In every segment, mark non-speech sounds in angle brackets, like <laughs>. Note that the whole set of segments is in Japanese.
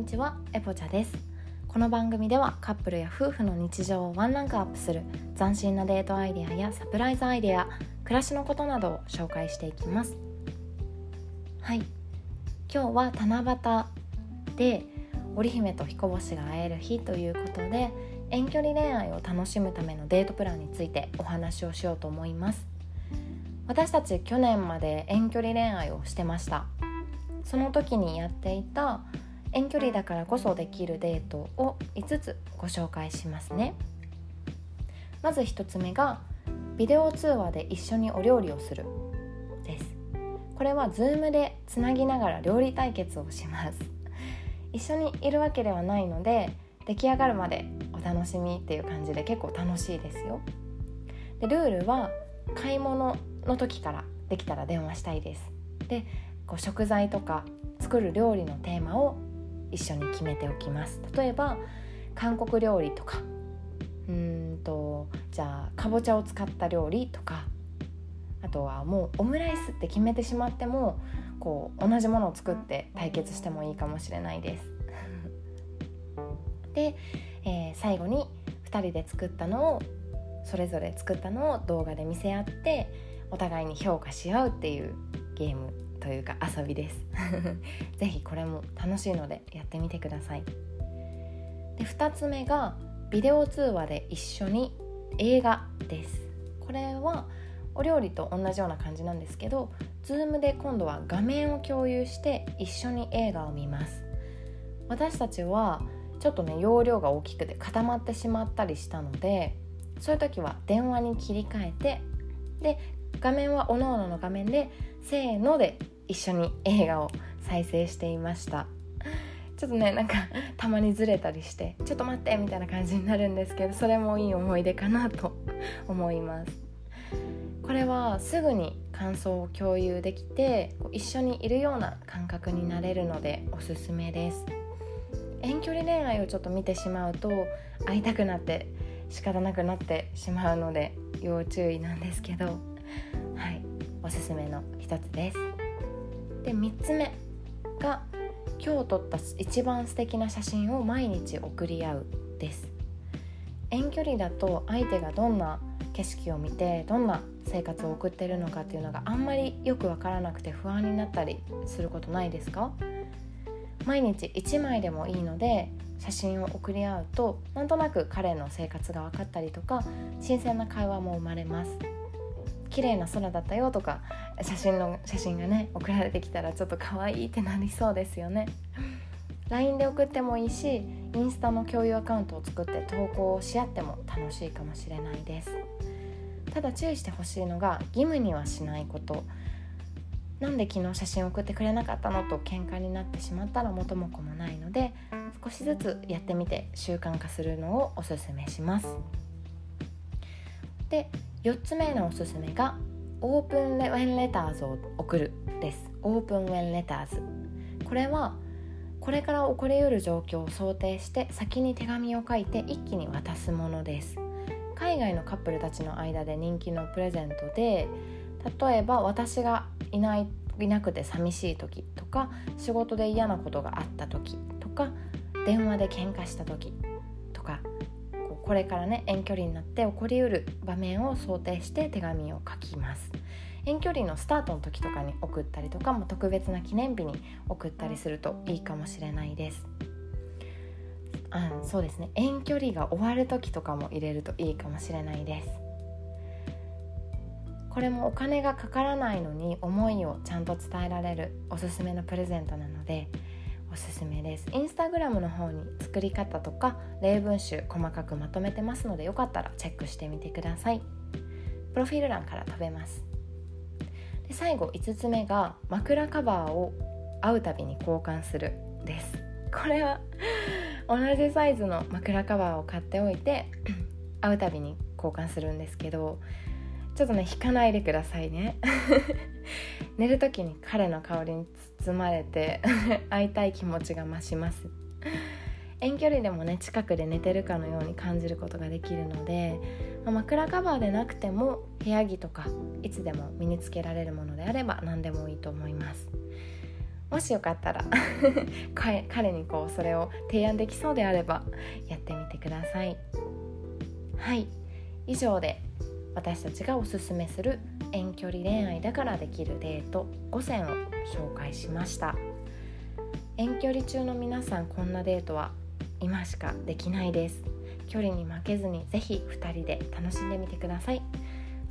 にちはエポチャです。この番組ではカップルや夫婦の日常をワンランクアップする斬新なデートアイデアやサプライズアイデア暮らしのことなどを紹介していきます。はい。今日は七夕で織姫と彦星が会える日ということで遠距離恋愛を楽しむためのデートプランについてお話をしようと思います。私たち去年まで遠距離恋愛をしてました。その時にやっていた遠距離だからこそできるデートを5つご紹介しますね。まず1つ目がビデオ通話で一緒にお料理をするです。これは Zoom でつなぎながら料理対決をします。一緒にいるわけではないので出来上がるまでお楽しみっていう感じで結構楽しいですよ。でルールは買い物の時からできたら電話したいです。でこう食材とか作る料理のテーマを一緒に決めておきます。例えば韓国料理とか。うんとじゃあかぼちゃを使った料理とか。あとはもうオムライスって決めてしまってもこう同じものを作って対決してもいいかもしれないです。<laughs> で、えー、最後に2人で作ったのをそれぞれ作ったのを動画で見せ合ってお互いに評価し合うっていうゲーム。というか遊びです。<laughs> 是非これも楽しいのでやってみてください。で2つ目がビデオ通話で一緒に映画です。これはお料理と同じような感じなんですけど Zoom で今度は画面を共有して一緒に映画を見ます。私たちはちょっとね容量が大きくて固まってしまったりしたのでそういう時は電話に切り替えてで画面はおのおのの画面でせーので一緒に映画を再生していました。ちょっとねなんかたまにずれたりしてちょっと待ってみたいな感じになるんですけどそれもいい思い出かなと思います。これはすぐに感想を共有できて一緒にいるような感覚になれるのでおすすめです。遠距離恋愛をちょっと見てしまうと会いたくなって仕方なくなってしまうので要注意なんですけど。はい。おすすめの一つです。で3つ目が今日撮った一番素敵な写真を毎日送り合うです。遠距離だと相手がどんな景色を見てどんな生活を送ってるのかっていうのがあんまりよく分からなくて不安になったりすることないですか？毎日1枚でもいいので写真を送り合うとなんとなく彼の生活が分かったりとか新鮮な会話も生まれます。綺麗な空だったよとか写真の写真がね送られてきたらちょっと可愛いってなりそうですよね。LINE で送ってもいいしインスタの共有アカウントを作って投稿をし合っても楽しいかもしれないです。ただ注意してほしいのが義務にはしないこと。なんで昨日写真送ってくれなかったのと喧嘩になってしまったら元も子もないので少しずつやってみて習慣化するのをおすすめします。で4つ目のおすすめがオープンウェンレターズを送るです。オープンウェンレターズ。これはこれから起こりうる状況を想定して先に手紙を書いて一気に渡すものです。海外のカップルたちの間で人気のプレゼントで例えば私がいないいなくて寂しい時とか仕事で嫌なことがあった時とか電話で喧嘩した時これからね遠距離になって起こりうる場面を想定して手紙を書きます。遠距離のスタートの時とかに送ったりとかも特別な記念日に送ったりするといいかもしれないです。あそうですね。遠距離が終わる時とかも入れるといいかもしれないです。これもお金がかからないのに思いをちゃんと伝えられるおすすめのプレゼントなのでおすすめです。インスタグラムの方に作り方とか例文集細かくまとめてますのでよかったらチェックしてみてください。プロフィール欄から飛べます。で最後5つ目が枕カバーを会うたびに交換するです。これは同じサイズの枕カバーを買っておいて <clears throat> 会うたびに交換するんですけどちょっとね引かないでくださいね。<laughs> 寝る時に彼の香りに包まれて <laughs> 会いたい気持ちが増します。遠距離でもね近くで寝てるかのように感じることができるので、まあ、枕カバーでなくても部屋着とかいつでも身につけられるものであれば何でもいいと思います。もしよかったら <laughs> 彼にこうそれを提案できそうであればやってみてください。はい。以上で私たちがおすすめする遠距離恋愛だからできるデート5選を紹介しました。遠距離中の皆さんこんなデートは今しかできないです。距離に負けずにぜひ2人で楽しんでみてください。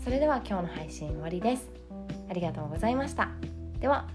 それでは今日の配信終わりです。ありがとうございました。では。